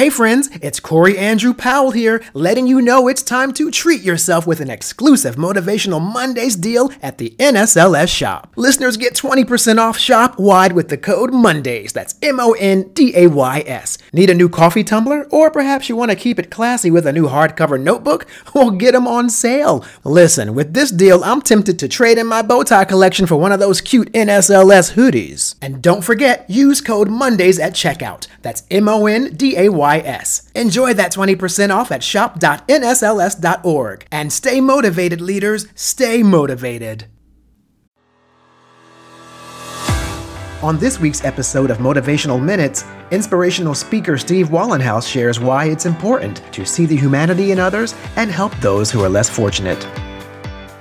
Hey friends, it's Corey Andrew Powell here, letting you know it's time to treat yourself with an exclusive Motivational Mondays deal at the NSLS shop. Listeners get 20% off shop wide with the code MONDAYS. That's M O N D A Y S. Need a new coffee tumbler? Or perhaps you want to keep it classy with a new hardcover notebook? Well, get them on sale. Listen, with this deal, I'm tempted to trade in my bow tie collection for one of those cute NSLS hoodies. And don't forget, use code MONDAYS at checkout. That's M O N D A Y S. Enjoy that 20% off at shop.nsls.org. And stay motivated, leaders. Stay motivated. On this week's episode of Motivational Minutes, inspirational speaker Steve Wohlenhaus shares why it's important to see the humanity in others and help those who are less fortunate.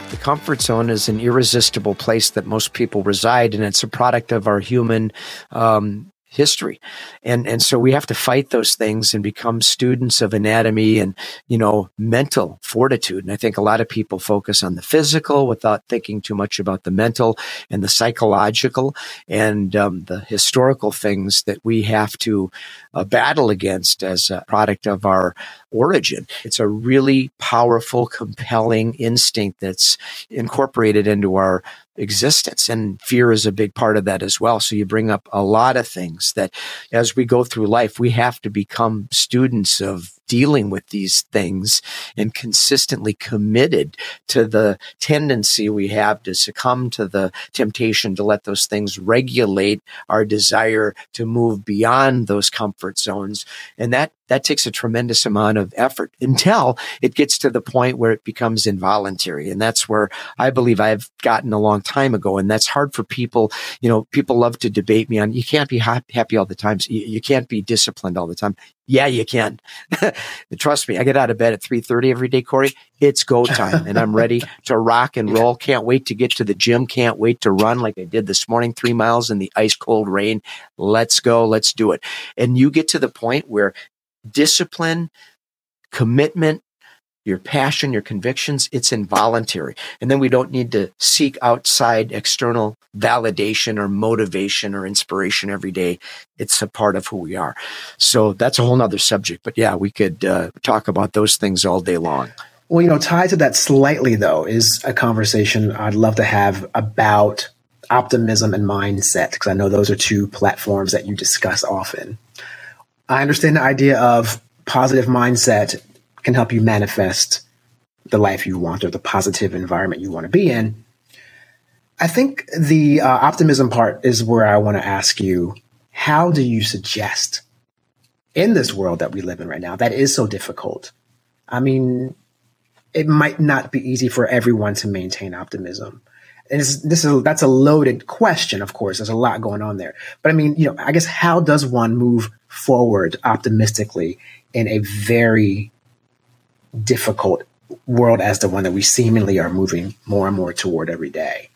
The comfort zone is an irresistible place that most people reside, and it's a product of our human um, history. And, and so we have to fight those things and become students of anatomy and, you know, mental fortitude. And I think a lot of people focus on the physical without thinking too much about the mental and the psychological and um, the historical things that we have to uh, battle against as a product of our origin. It's a really powerful, compelling instinct that's incorporated into our existence. And fear is a big part of that as well. So you bring up a lot of things that as we go through life, we have to become students of dealing with these things and consistently committed to the tendency we have to succumb to the temptation to let those things regulate our desire to move beyond those comfort zones. And that that takes a tremendous amount of effort until it gets to the point where it becomes involuntary. And that's where I believe I've gotten a long time ago. And that's hard for people. You know, people love to debate me on you can't be happy all the time. You, you can't be disciplined all the time. Yeah, you can. Trust me, I get out of bed at 3:30 every day, Corey. It's go time and I'm ready to rock and roll. Can't wait to get to the gym. Can't wait to run like I did this morning, 3 miles in the ice cold rain. Let's go. Let's do it. And you get to the point where discipline, commitment, your passion, your convictions, it's involuntary. And then we don't need to seek outside external validation or motivation or inspiration every day. It's a part of who we are. So that's a whole nother subject. But yeah, we could uh, talk about those things all day long. Well, you know, tied to that slightly though is a conversation I'd love to have about optimism and mindset, because I know those are two platforms that you discuss often. I understand the idea of positive mindset can help you manifest the life you want or the positive environment you want to be in. I think the uh, optimism part is where I want to ask you how do you suggest in this world that we live in right now that is so difficult? I mean, it might not be easy for everyone to maintain optimism. And this, is that's a loaded question, of course. There's a lot going on there. But I mean, you know, I guess how does one move forward optimistically in a very difficult world as the one that we seemingly are moving more and more toward every day?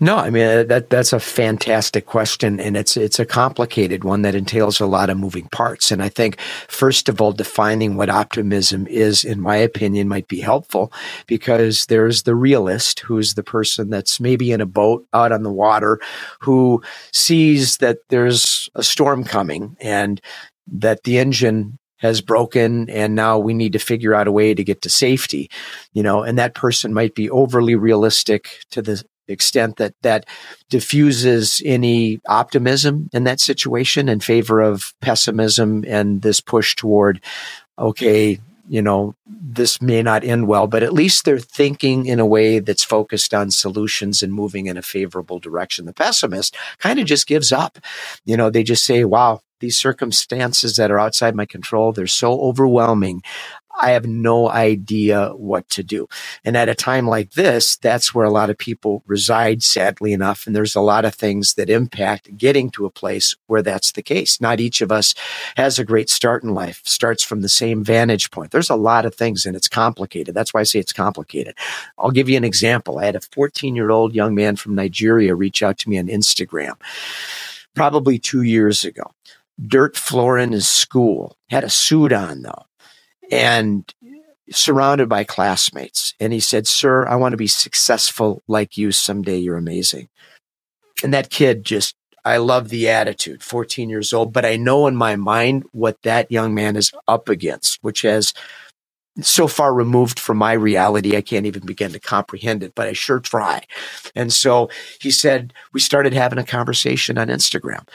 No, I mean uh, that that's a fantastic question, and it's it's a complicated one that entails a lot of moving parts. And I think first of all, defining what optimism is, in my opinion, might be helpful because there's the realist, who's the person that's maybe in a boat out on the water, who sees that there's a storm coming and that the engine has broken and now we need to figure out a way to get to safety you know and that person might be overly realistic to the extent that that diffuses any optimism in that situation in favor of pessimism and this push toward okay you know this may not end well but at least they're thinking in a way that's focused on solutions and moving in a favorable direction. The pessimist kind of just gives up. You know they just say wow these circumstances that are outside my control they're so overwhelming I have no idea what to do. And at a time like this, that's where a lot of people reside, sadly enough. And there's a lot of things that impact getting to a place where that's the case. Not each of us has a great start in life, starts from the same vantage point. There's a lot of things and it's complicated. That's why I say it's complicated. I'll give you an example. I had a 14 year old young man from Nigeria reach out to me on Instagram probably two years ago. Dirt floor in his school, had a suit on though and surrounded by classmates. And he said, Sir, I want to be successful like you someday. You're amazing. And that kid just I love the attitude, 14 years old, but I know in my mind what that young man is up against, which has so far removed from my reality, I can't even begin to comprehend it, but I sure try. And so he said, we started having a conversation on Instagram.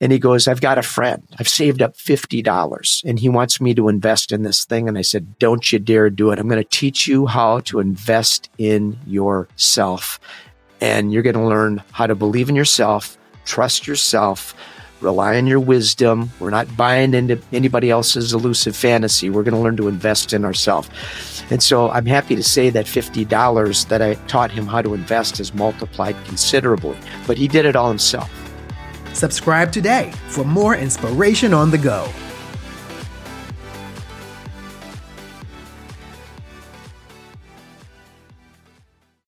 And he goes, I've got a friend. I've saved up $50 and he wants me to invest in this thing. And I said, Don't you dare do it. I'm going to teach you how to invest in yourself. And you're going to learn how to believe in yourself, trust yourself, rely on your wisdom. We're not buying into anybody else's elusive fantasy. We're going to learn to invest in ourselves. And so I'm happy to say that $50 that I taught him how to invest has multiplied considerably, but he did it all himself. Subscribe today for more inspiration on the go.